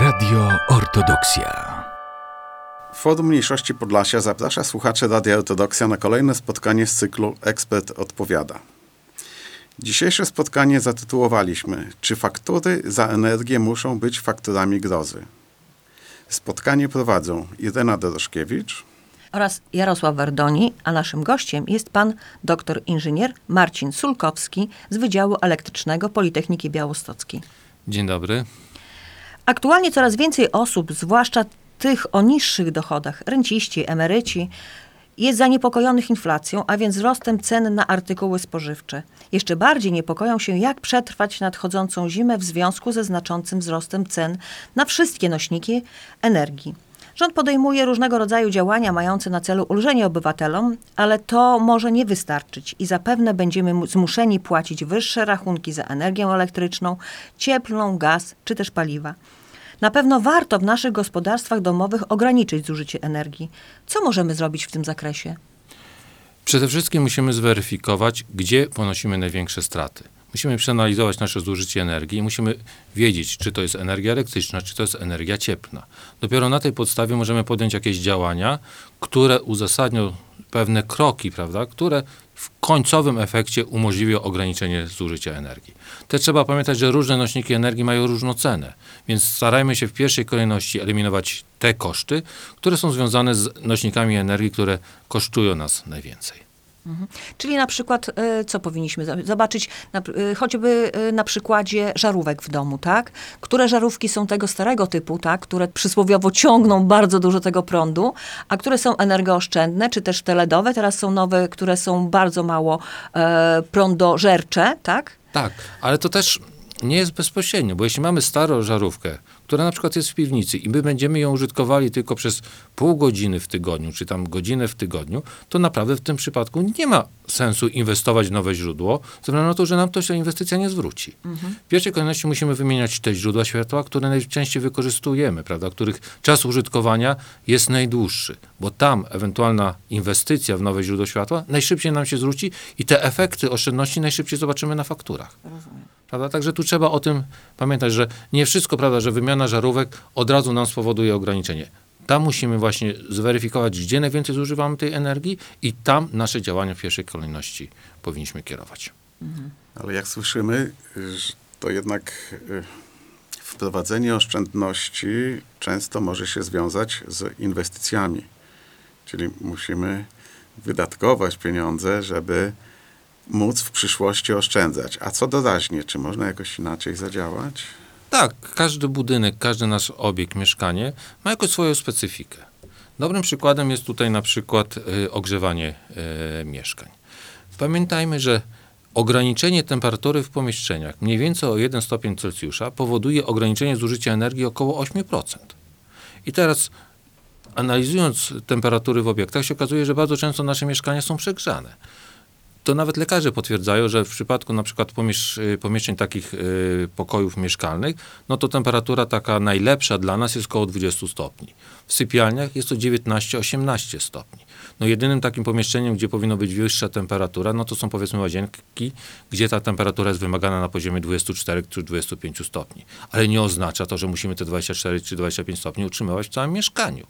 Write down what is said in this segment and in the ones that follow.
Radio Ortodoksja. Forum Mniejszości Podlasia zaprasza słuchaczy Radia Ortodoksja na kolejne spotkanie z cyklu Ekspert odpowiada. Dzisiejsze spotkanie zatytułowaliśmy Czy faktury za energię muszą być fakturami grozy? Spotkanie prowadzą Irena Doroszkiewicz oraz Jarosław Wardoni, a naszym gościem jest pan doktor inżynier Marcin Sulkowski z Wydziału Elektrycznego Politechniki Białostockiej. Dzień dobry. Aktualnie coraz więcej osób, zwłaszcza tych o niższych dochodach, renciści, emeryci, jest zaniepokojonych inflacją, a więc wzrostem cen na artykuły spożywcze. Jeszcze bardziej niepokoją się, jak przetrwać nadchodzącą zimę w związku ze znaczącym wzrostem cen na wszystkie nośniki energii. Rząd podejmuje różnego rodzaju działania mające na celu ulżenie obywatelom, ale to może nie wystarczyć i zapewne będziemy mu- zmuszeni płacić wyższe rachunki za energię elektryczną, cieplną, gaz czy też paliwa. Na pewno warto w naszych gospodarstwach domowych ograniczyć zużycie energii. Co możemy zrobić w tym zakresie? Przede wszystkim musimy zweryfikować, gdzie ponosimy największe straty. Musimy przeanalizować nasze zużycie energii i musimy wiedzieć, czy to jest energia elektryczna, czy to jest energia cieplna. Dopiero na tej podstawie możemy podjąć jakieś działania, które uzasadnią pewne kroki, prawda, które w końcowym efekcie umożliwią ograniczenie zużycia energii. Też trzeba pamiętać, że różne nośniki energii mają różną cenę, więc starajmy się w pierwszej kolejności eliminować te koszty, które są związane z nośnikami energii, które kosztują nas najwięcej. Czyli na przykład, y, co powinniśmy zo- zobaczyć, y, choćby y, na przykładzie żarówek w domu, tak? Które żarówki są tego starego typu, tak? Które przysłowiowo ciągną bardzo dużo tego prądu, a które są energooszczędne, czy też te LEDowe. Teraz są nowe, które są bardzo mało e, prądożercze, tak? Tak, ale to też nie jest bezpośrednio, bo jeśli mamy starą żarówkę, która na przykład jest w piwnicy i my będziemy ją użytkowali tylko przez pół godziny w tygodniu, czy tam godzinę w tygodniu, to naprawdę w tym przypadku nie ma sensu inwestować w nowe źródło, ze względu na to, że nam to się inwestycja nie zwróci. W pierwszej kolejności musimy wymieniać te źródła światła, które najczęściej wykorzystujemy, prawda, których czas użytkowania jest najdłuższy, bo tam ewentualna inwestycja w nowe źródło światła najszybciej nam się zwróci i te efekty oszczędności najszybciej zobaczymy na fakturach. Prawda? Także tu trzeba o tym pamiętać, że nie wszystko, prawda, że wymiana żarówek od razu nam spowoduje ograniczenie. Tam musimy właśnie zweryfikować, gdzie najwięcej zużywamy tej energii i tam nasze działania w pierwszej kolejności powinniśmy kierować. Ale jak słyszymy, to jednak y, wprowadzenie oszczędności często może się związać z inwestycjami. Czyli musimy wydatkować pieniądze, żeby móc w przyszłości oszczędzać. A co doraźnie, czy można jakoś inaczej zadziałać? Tak, każdy budynek, każdy nasz obiekt, mieszkanie ma jakąś swoją specyfikę. Dobrym przykładem jest tutaj na przykład y, ogrzewanie y, mieszkań. Pamiętajmy, że ograniczenie temperatury w pomieszczeniach mniej więcej o 1 stopień Celsjusza powoduje ograniczenie zużycia energii około 8%. I teraz analizując temperatury w obiektach się okazuje, że bardzo często nasze mieszkania są przegrzane to nawet lekarze potwierdzają, że w przypadku na przykład pomiesz, y, pomieszczeń takich y, pokojów mieszkalnych, no to temperatura taka najlepsza dla nas jest około 20 stopni. W sypialniach jest to 19-18 stopni. No jedynym takim pomieszczeniem, gdzie powinno być wyższa temperatura, no to są powiedzmy łazienki, gdzie ta temperatura jest wymagana na poziomie 24 czy 25 stopni. Ale nie oznacza to, że musimy te 24 czy 25 stopni utrzymywać w całym mieszkaniu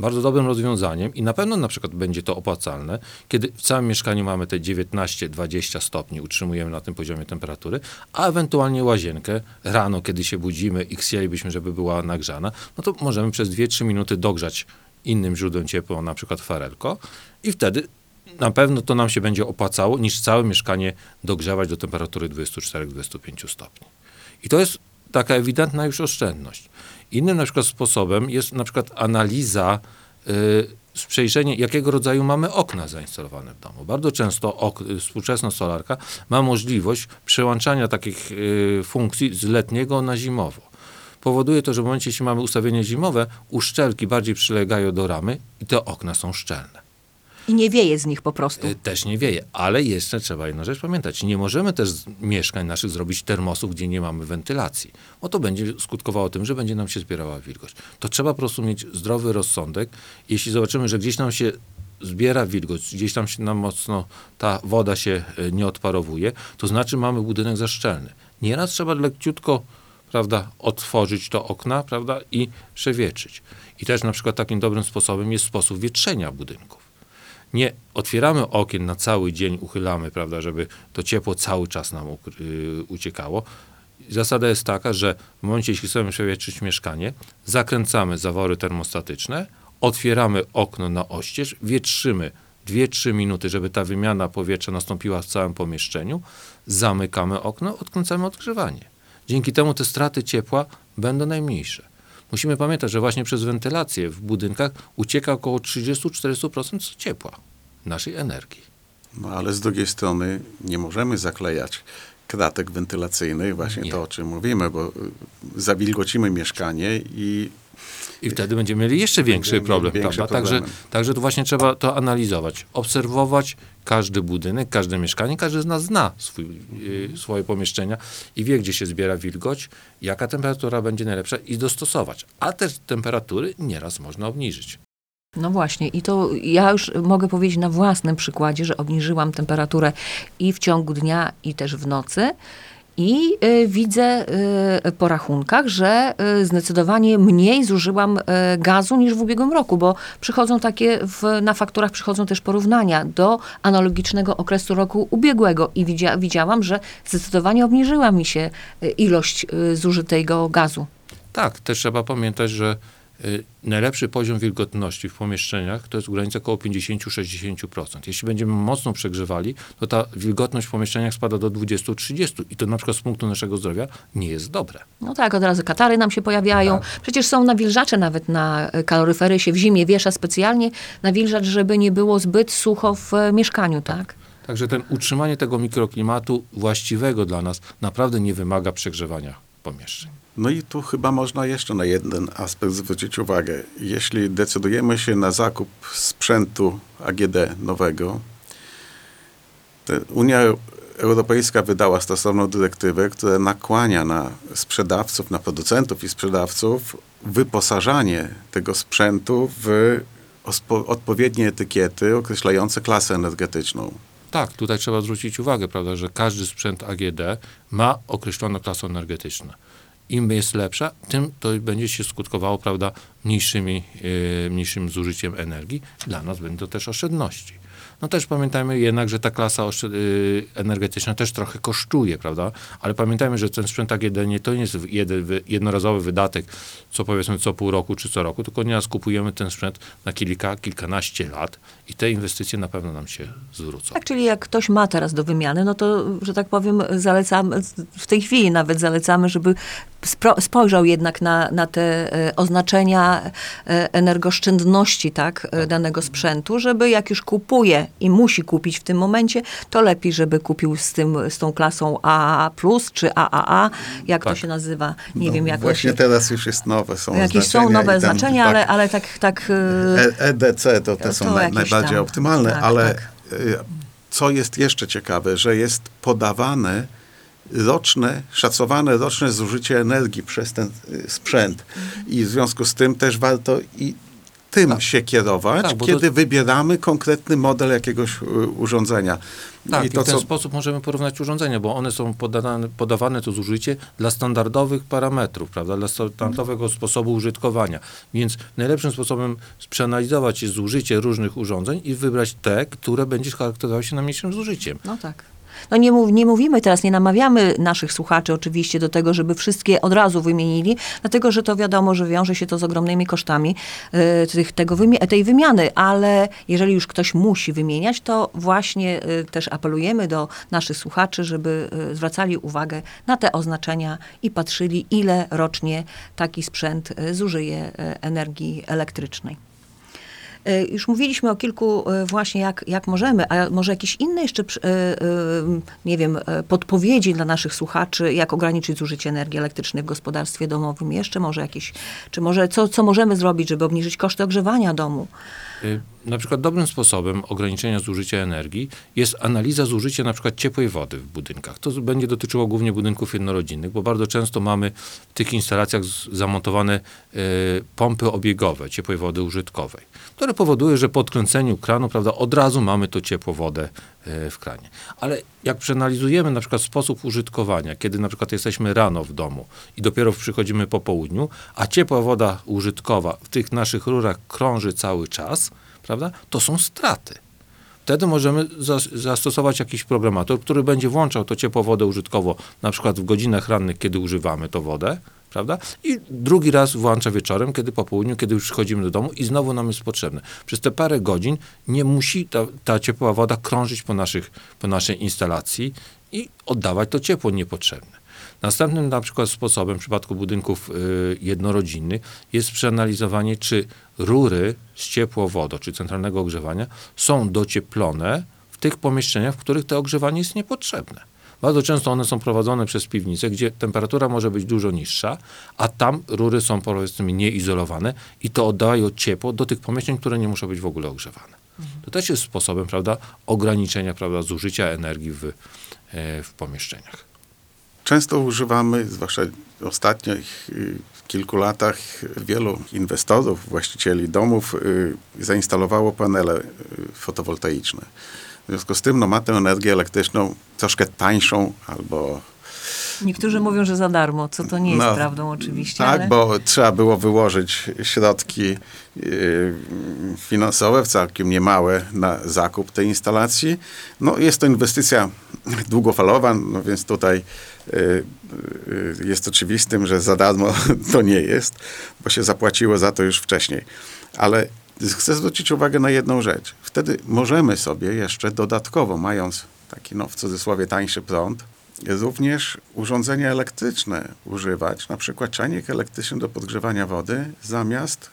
bardzo dobrym rozwiązaniem i na pewno na przykład będzie to opłacalne, kiedy w całym mieszkaniu mamy te 19-20 stopni, utrzymujemy na tym poziomie temperatury, a ewentualnie łazienkę rano, kiedy się budzimy i chcielibyśmy, żeby była nagrzana, no to możemy przez 2-3 minuty dogrzać innym źródłem ciepła, na przykład farelko i wtedy na pewno to nam się będzie opłacało, niż całe mieszkanie dogrzewać do temperatury 24-25 stopni. I to jest taka ewidentna już oszczędność. Innym na przykład sposobem jest na przykład analiza, y, przejrzenie, jakiego rodzaju mamy okna zainstalowane w domu. Bardzo często ok, współczesna solarka ma możliwość przełączania takich y, funkcji z letniego na zimowo. Powoduje to, że w momencie, jeśli mamy ustawienie zimowe, uszczelki bardziej przylegają do ramy i te okna są szczelne. I nie wieje z nich po prostu. Y, Też nie wieje, ale jeszcze trzeba jedną rzecz pamiętać. Nie możemy też z mieszkań naszych zrobić termosów, gdzie nie mamy wentylacji, bo to będzie skutkowało tym, że będzie nam się zbierała wilgoć. To trzeba po prostu mieć zdrowy rozsądek. Jeśli zobaczymy, że gdzieś nam się zbiera wilgoć, gdzieś tam się nam mocno ta woda się y, nie odparowuje, to znaczy mamy budynek zaszczelny. Nieraz trzeba leciutko prawda, otworzyć to okna, prawda, i przewietrzyć. I też na przykład takim dobrym sposobem jest sposób wietrzenia budynków. Nie otwieramy okien na cały dzień, uchylamy, prawda, żeby to ciepło cały czas nam y, uciekało. Zasada jest taka, że w momencie, jeśli chcemy przewietrzyć mieszkanie, zakręcamy zawory termostatyczne, otwieramy okno na oścież, wietrzymy 2-3 minuty, żeby ta wymiana powietrza nastąpiła w całym pomieszczeniu, zamykamy okno, odkręcamy odgrzewanie. Dzięki temu te straty ciepła będą najmniejsze. Musimy pamiętać, że właśnie przez wentylację w budynkach ucieka około 30-40% ciepła naszej energii. No ale z drugiej strony nie możemy zaklejać kratek wentylacyjnych, właśnie Nie. to o czym mówimy, bo y, zawilgocimy mieszkanie i I wtedy będziemy mieli jeszcze większy Będziemy problem, prawda? Także, także to właśnie trzeba to analizować, obserwować każdy budynek, każde mieszkanie. Każdy z nas zna swój, y, swoje pomieszczenia i wie, gdzie się zbiera wilgoć, jaka temperatura będzie najlepsza i dostosować. A też temperatury nieraz można obniżyć. No właśnie, i to ja już mogę powiedzieć na własnym przykładzie, że obniżyłam temperaturę i w ciągu dnia, i też w nocy. I y, widzę y, po rachunkach, że y, zdecydowanie mniej zużyłam gazu niż w ubiegłym roku, bo przychodzą takie, w, na fakturach przychodzą też porównania do analogicznego okresu roku ubiegłego i widzia, widziałam, że zdecydowanie obniżyła mi się ilość zużytego gazu. Tak, też trzeba pamiętać, że najlepszy poziom wilgotności w pomieszczeniach to jest w granicach około 50-60%. Jeśli będziemy mocno przegrzewali, to ta wilgotność w pomieszczeniach spada do 20-30% i to na przykład z punktu naszego zdrowia nie jest dobre. No tak, od razu katary nam się pojawiają. Przecież są nawilżacze nawet na e, kaloryfery się w zimie wiesza specjalnie nawilżacz, żeby nie było zbyt sucho w e, mieszkaniu, tak? Także ten utrzymanie tego mikroklimatu właściwego dla nas naprawdę nie wymaga przegrzewania pomieszczeń. No i tu chyba można jeszcze na jeden aspekt zwrócić uwagę. Jeśli decydujemy się na zakup sprzętu AGD nowego, Unia Europejska wydała stosowną dyrektywę, która nakłania na sprzedawców, na producentów i sprzedawców wyposażanie tego sprzętu w odpowiednie etykiety określające klasę energetyczną. Tak, tutaj trzeba zwrócić uwagę, prawda, że każdy sprzęt AGD ma określoną klasę energetyczną. Im jest lepsza, tym to będzie się skutkowało, prawda, mniejszymi, yy, mniejszym zużyciem energii. Dla nas będą to też oszczędności. No też pamiętajmy jednak, że ta klasa yy, energetyczna też trochę kosztuje, prawda? Ale pamiętajmy, że ten sprzęt AGD nie to nie jest jednorazowy wydatek, co powiedzmy co pół roku czy co roku, tylko nieraz kupujemy ten sprzęt na kilka, kilkanaście lat i te inwestycje na pewno nam się zwrócą. Tak, czyli jak ktoś ma teraz do wymiany, no to, że tak powiem, zalecamy, w tej chwili nawet zalecamy, żeby spojrzał jednak na, na te e, oznaczenia e, energooszczędności, tak, e, danego sprzętu, żeby jak już kupuje i musi kupić w tym momencie, to lepiej, żeby kupił z tym, z tą klasą AA+, czy AAA, jak to Tak. się nazywa, nie No, wiem, jak to Właśnie się... teraz już jest nowe, są Jakieś są nowe i tam, znaczenia, tak, ale, ale tak, tak EDC to te To są naj, najbardziej tam, optymalne, tak, ale tak. co jest jeszcze ciekawe, że jest podawane roczne, szacowane roczne zużycie energii przez ten y, sprzęt i w związku z tym też warto i tym się kierować, Tak, kiedy to- wybieramy konkretny model jakiegoś y, urządzenia. Tak, i, I to, w ten co sposób możemy porównać urządzenia, bo one są podawane, podawane to zużycie dla standardowych parametrów, prawda, dla standardowego sposobu użytkowania. Więc najlepszym sposobem przeanalizować jest zużycie różnych urządzeń i wybrać te, które będzie charakteryzowały się najmniejszym zużyciem. No tak. No nie, mów, nie mówimy teraz, nie namawiamy naszych słuchaczy oczywiście do tego, żeby wszystkie od razu wymienili, dlatego że to wiadomo, że wiąże się to z ogromnymi kosztami e, tych, tego wymie- tej wymiany, ale jeżeli już ktoś musi wymieniać, to właśnie e, też apelujemy do naszych słuchaczy, żeby e, zwracali uwagę na te oznaczenia i patrzyli, ile rocznie taki sprzęt e, zużyje e, energii elektrycznej. E, Już mówiliśmy o kilku e, właśnie, jak, jak możemy, a może jakieś inne jeszcze, e, nie wiem, podpowiedzi dla naszych słuchaczy, jak ograniczyć zużycie energii elektrycznej w gospodarstwie domowym? Jeszcze może jakieś, czy może co, co możemy zrobić, żeby obniżyć koszty ogrzewania domu? Y, na przykład dobrym sposobem ograniczenia zużycia energii jest analiza zużycia na przykład ciepłej wody w budynkach. To będzie dotyczyło głównie budynków jednorodzinnych, bo bardzo często mamy w tych instalacjach zamontowane e, pompy obiegowe ciepłej wody użytkowej, które powoduje, że po odkręceniu kranu, prawda, od razu mamy to ciepłą wodę e, w kranie. Ale jak przeanalizujemy na przykład sposób użytkowania, kiedy na przykład jesteśmy rano w domu i dopiero przychodzimy po południu, a ciepła woda użytkowa w tych naszych rurach krąży cały czas, prawda, to są straty. Wtedy możemy zas- zastosować jakiś programator, który będzie włączał to ciepłą wodę użytkowo, na przykład w godzinach rannych, kiedy używamy to wodę, prawda? I drugi raz włącza wieczorem, kiedy po południu, kiedy już przychodzimy do domu i znowu nam jest potrzebne. Przez te parę godzin nie musi ta, ta ciepła woda krążyć po, naszych, po naszej instalacji i oddawać to ciepło niepotrzebne. Następnym na przykład sposobem w przypadku budynków y, jednorodzinnych jest przeanalizowanie, czy rury z ciepłą wodą, czy centralnego ogrzewania są docieplone w tych pomieszczeniach, w których to ogrzewanie jest niepotrzebne. Bardzo często one są prowadzone przez piwnice, gdzie temperatura może być dużo niższa, a tam rury są powiedzmy nieizolowane i to oddają ciepło do tych pomieszczeń, które nie muszą być w ogóle ogrzewane. To też jest sposobem prawda, ograniczenia prawda, zużycia energii w, e, w pomieszczeniach. Często używamy, zwłaszcza w ostatnich y, kilku latach, wielu inwestorów, właścicieli domów y, zainstalowało panele y, fotowoltaiczne. W związku z tym no, ma tę energię elektryczną troszkę tańszą albo Niektórzy mówią, że za darmo, co to nie jest No, prawdą oczywiście. Tak, ale... bo trzeba było wyłożyć środki y, finansowe, całkiem niemałe, na zakup tej instalacji. No, jest to inwestycja długofalowa, no więc tutaj y, y, jest oczywistym, że za darmo to nie jest, bo się zapłaciło za to już wcześniej. Ale chcę zwrócić uwagę na jedną rzecz. Wtedy możemy sobie jeszcze dodatkowo, mając taki, no w cudzysłowie, tańszy prąd, również urządzenia elektryczne używać, na przykład czajnik elektryczny do podgrzewania wody, zamiast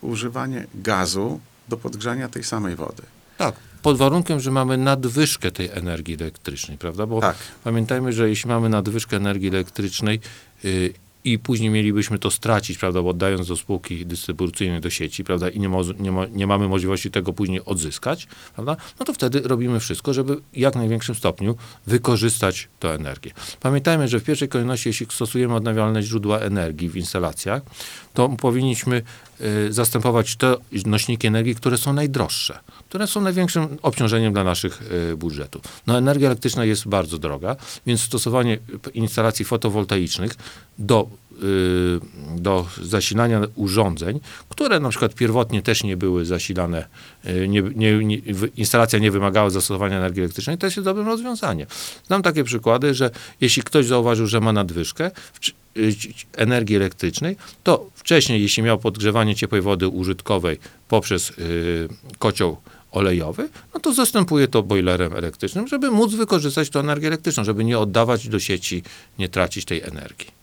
używanie gazu do podgrzania tej samej wody. Tak, pod warunkiem, że mamy nadwyżkę tej energii elektrycznej, prawda? Bo Tak. pamiętajmy, że jeśli mamy nadwyżkę energii elektrycznej y, i później mielibyśmy to stracić, prawda, bo oddając do spółki dystrybucyjnej, do sieci, prawda, i nie, mo- nie, nie mamy możliwości tego później odzyskać, prawda, no to wtedy robimy wszystko, żeby jak największym stopniu wykorzystać tę energię. Pamiętajmy, że w pierwszej kolejności, jeśli stosujemy odnawialne źródła energii w instalacjach, to powinniśmy y, zastępować te nośniki energii, które są najdroższe, które są największym obciążeniem dla naszych y, budżetów. No energia elektryczna jest bardzo droga, więc stosowanie p- instalacji fotowoltaicznych do, y, do zasilania urządzeń, które na przykład pierwotnie też nie były zasilane, y, nie, nie, nie, instalacja nie wymagała zastosowania energii elektrycznej, to jest dobrym rozwiązaniem. Znam takie przykłady, że jeśli ktoś zauważył, że ma nadwyżkę, y, energii elektrycznej, to wcześniej, jeśli miał podgrzewanie ciepłej wody użytkowej poprzez y, kocioł olejowy, no to zastępuje to boilerem elektrycznym, żeby móc wykorzystać tę energię elektryczną, żeby nie oddawać do sieci, nie tracić tej energii.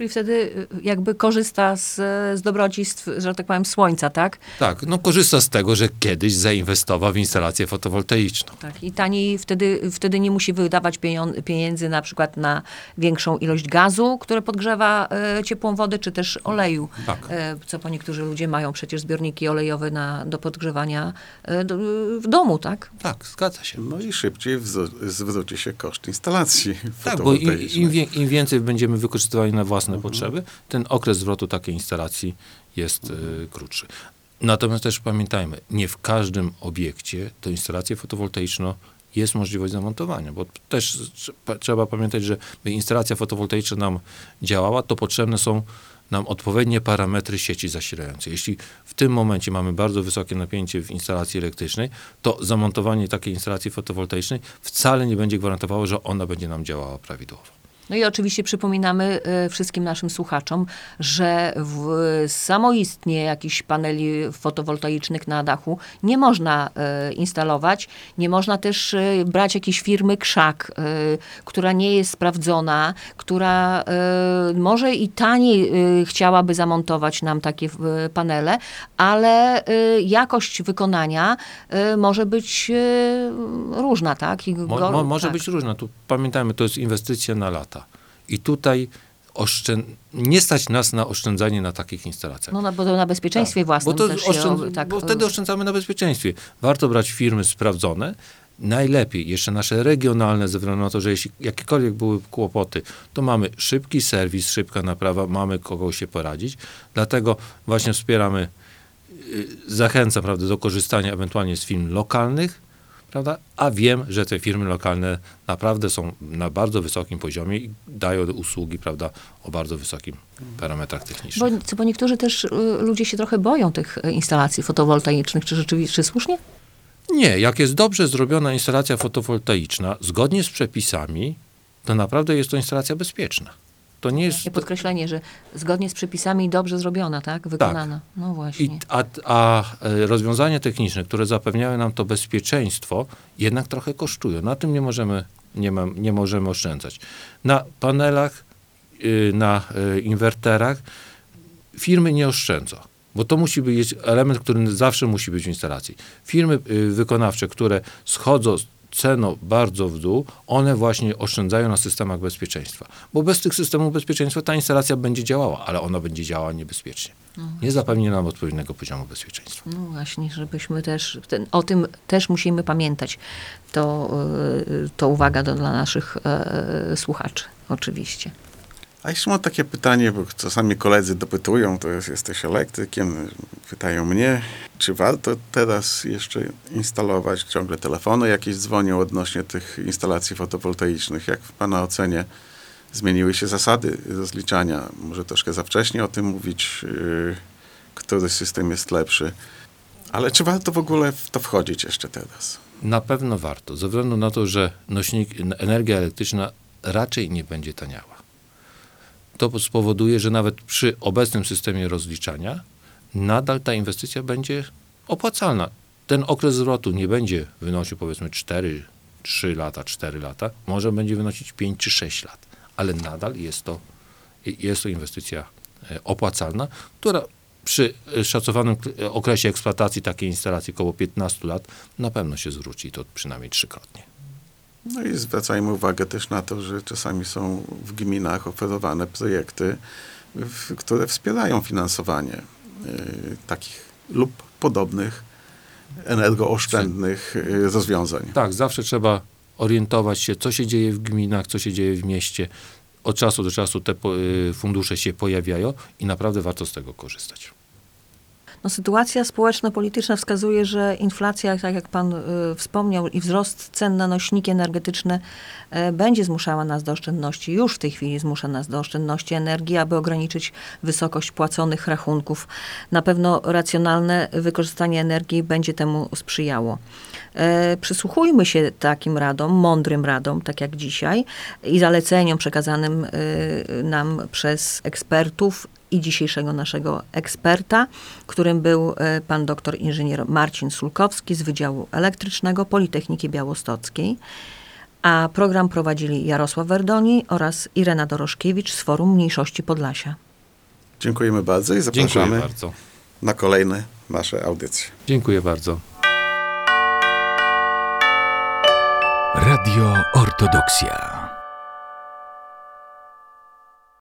Czyli wtedy y, jakby korzysta z, z dobrodziejstw, że tak powiem, słońca, tak? Tak, no korzysta z tego, że kiedyś zainwestował w instalację fotowoltaiczną. Tak, i taniej wtedy, wtedy nie musi wydawać pieniędzy na przykład na większą ilość gazu, które podgrzewa e, ciepłą wodę, czy też oleju. Tak. E, co po niektórzy ludzie mają przecież zbiorniki olejowe na, do podgrzewania e, do, w domu, tak? Tak, zgadza się. No i szybciej wzo- zwróci się koszt instalacji Tak, bo im, fotowoltaicznej. im, wie, im więcej będziemy wykorzystywali na własne potrzeby, ten okres zwrotu takiej instalacji jest y, krótszy. Natomiast też pamiętajmy, nie w każdym obiekcie tę instalację fotowoltaiczną jest możliwość zamontowania, bo też trze- trzeba pamiętać, że by instalacja fotowoltaiczna nam działała, to potrzebne są nam odpowiednie parametry sieci zasilającej. Jeśli w tym momencie mamy bardzo wysokie napięcie w instalacji elektrycznej, to zamontowanie takiej instalacji fotowoltaicznej wcale nie będzie gwarantowało, że ona będzie nam działała prawidłowo. No i oczywiście przypominamy e, wszystkim naszym słuchaczom, że w, samoistnie jakichś paneli fotowoltaicznych na dachu nie można e, instalować. Nie można też e, brać jakiejś firmy krzak, która nie jest sprawdzona, która może i taniej chciałaby zamontować nam takie panele, ale jakość wykonania może być różna, tak? Go- mo, może tak. być różna. Tu pamiętajmy, to jest inwestycja na lata. I tutaj oszczę- nie stać nas na oszczędzanie na takich instalacjach. No na, bo to na bezpieczeństwie własnym Tak. Bo, to też oszczęd- tak, bo wtedy oszczędzamy na bezpieczeństwie. Warto brać firmy sprawdzone, najlepiej jeszcze nasze regionalne, ze względu na to, że jeśli jakiekolwiek były kłopoty, to mamy szybki serwis, szybka naprawa, mamy kogo się poradzić. Dlatego właśnie wspieramy, y, zachęcam prawda, do korzystania ewentualnie z firm lokalnych, prawda? a wiem, że te firmy lokalne naprawdę są na bardzo wysokim poziomie i dają usługi prawda, o bardzo wysokim parametrach technicznych. Bo, bo niektórzy też y, ludzie się trochę boją tych y, instalacji fotowoltaicznych. Czy rzeczywiście, czy słusznie? Nie, jak jest dobrze zrobiona instalacja fotowoltaiczna, zgodnie z przepisami, to naprawdę jest to instalacja bezpieczna. To nie jest. Takie podkreślenie, że zgodnie z przepisami dobrze zrobiona, tak? Wykonana. No właśnie. I, a, a e, rozwiązania techniczne, które zapewniają nam to bezpieczeństwo, jednak trochę kosztują. Na tym nie możemy, nie ma, nie możemy oszczędzać. Na panelach, y, na y, inwerterach firmy nie oszczędzą. Bo to musi być element, który zawsze musi być w instalacji. Firmy y, wykonawcze, które schodzą z ceną bardzo w dół, one właśnie oszczędzają na systemach bezpieczeństwa. Bo bez tych systemów bezpieczeństwa ta instalacja będzie działała, ale ona będzie działała niebezpiecznie. Nie zapewni nam odpowiedniego poziomu bezpieczeństwa. No właśnie, żebyśmy też, ten, o tym też musimy pamiętać. To, y, to uwaga do, dla naszych e, słuchaczy, oczywiście. A jeszcze mam takie pytanie, bo czasami koledzy dopytują, to jest, jesteś elektrykiem, pytają mnie, czy warto teraz jeszcze instalować, ciągle telefony jakieś dzwonią odnośnie tych instalacji fotowoltaicznych. Jak w Pana ocenie zmieniły się zasady rozliczania? Może troszkę za wcześnie o tym mówić, yy, który system jest lepszy. Ale czy warto w ogóle w to wchodzić jeszcze teraz? Na pewno warto, ze względu na to, że nośnik, energia elektryczna raczej nie będzie taniała. To spowoduje, że nawet przy obecnym systemie rozliczania nadal ta inwestycja będzie opłacalna. Ten okres zwrotu nie będzie wynosił powiedzmy 4, 3 lata, 4 lata, może będzie wynosić 5 czy 6 lat, ale nadal jest to, jest to inwestycja e, opłacalna, która przy e, szacowanym k- okresie eksploatacji takiej instalacji około 15 lat na pewno się zwróci to przynajmniej trzykrotnie. No i zwracajmy uwagę też na to, że czasami są w gminach oferowane projekty, które wspierają finansowanie y, takich lub podobnych energooszczędnych y, rozwiązań. Tak, zawsze trzeba orientować się, co się dzieje w gminach, co się dzieje w mieście. Od czasu do czasu te y, fundusze się pojawiają i naprawdę warto z tego korzystać. No, sytuacja społeczno-polityczna wskazuje, że inflacja, tak jak pan y, wspomniał, i wzrost cen na nośniki energetyczne y, będzie zmuszała nas do oszczędności. Już w tej chwili zmusza nas do oszczędności energii, aby ograniczyć wysokość płaconych rachunków. Na pewno racjonalne wykorzystanie energii będzie temu sprzyjało. E, Przysłuchujmy się takim radom, mądrym radom, tak jak dzisiaj, i zaleceniom przekazanym y, nam przez ekspertów i dzisiejszego naszego eksperta, którym był e, pan doktor inżynier Marcin Sulkowski z Wydziału Elektrycznego Politechniki Białostockiej. A program prowadzili Jarosław Werdoni oraz Irena Doroszkiewicz z Forum Mniejszości Podlasia. Dziękujemy bardzo i zapraszamy bardzo. na kolejne nasze audycje. Dziękuję bardzo. Radio Ortodoksja.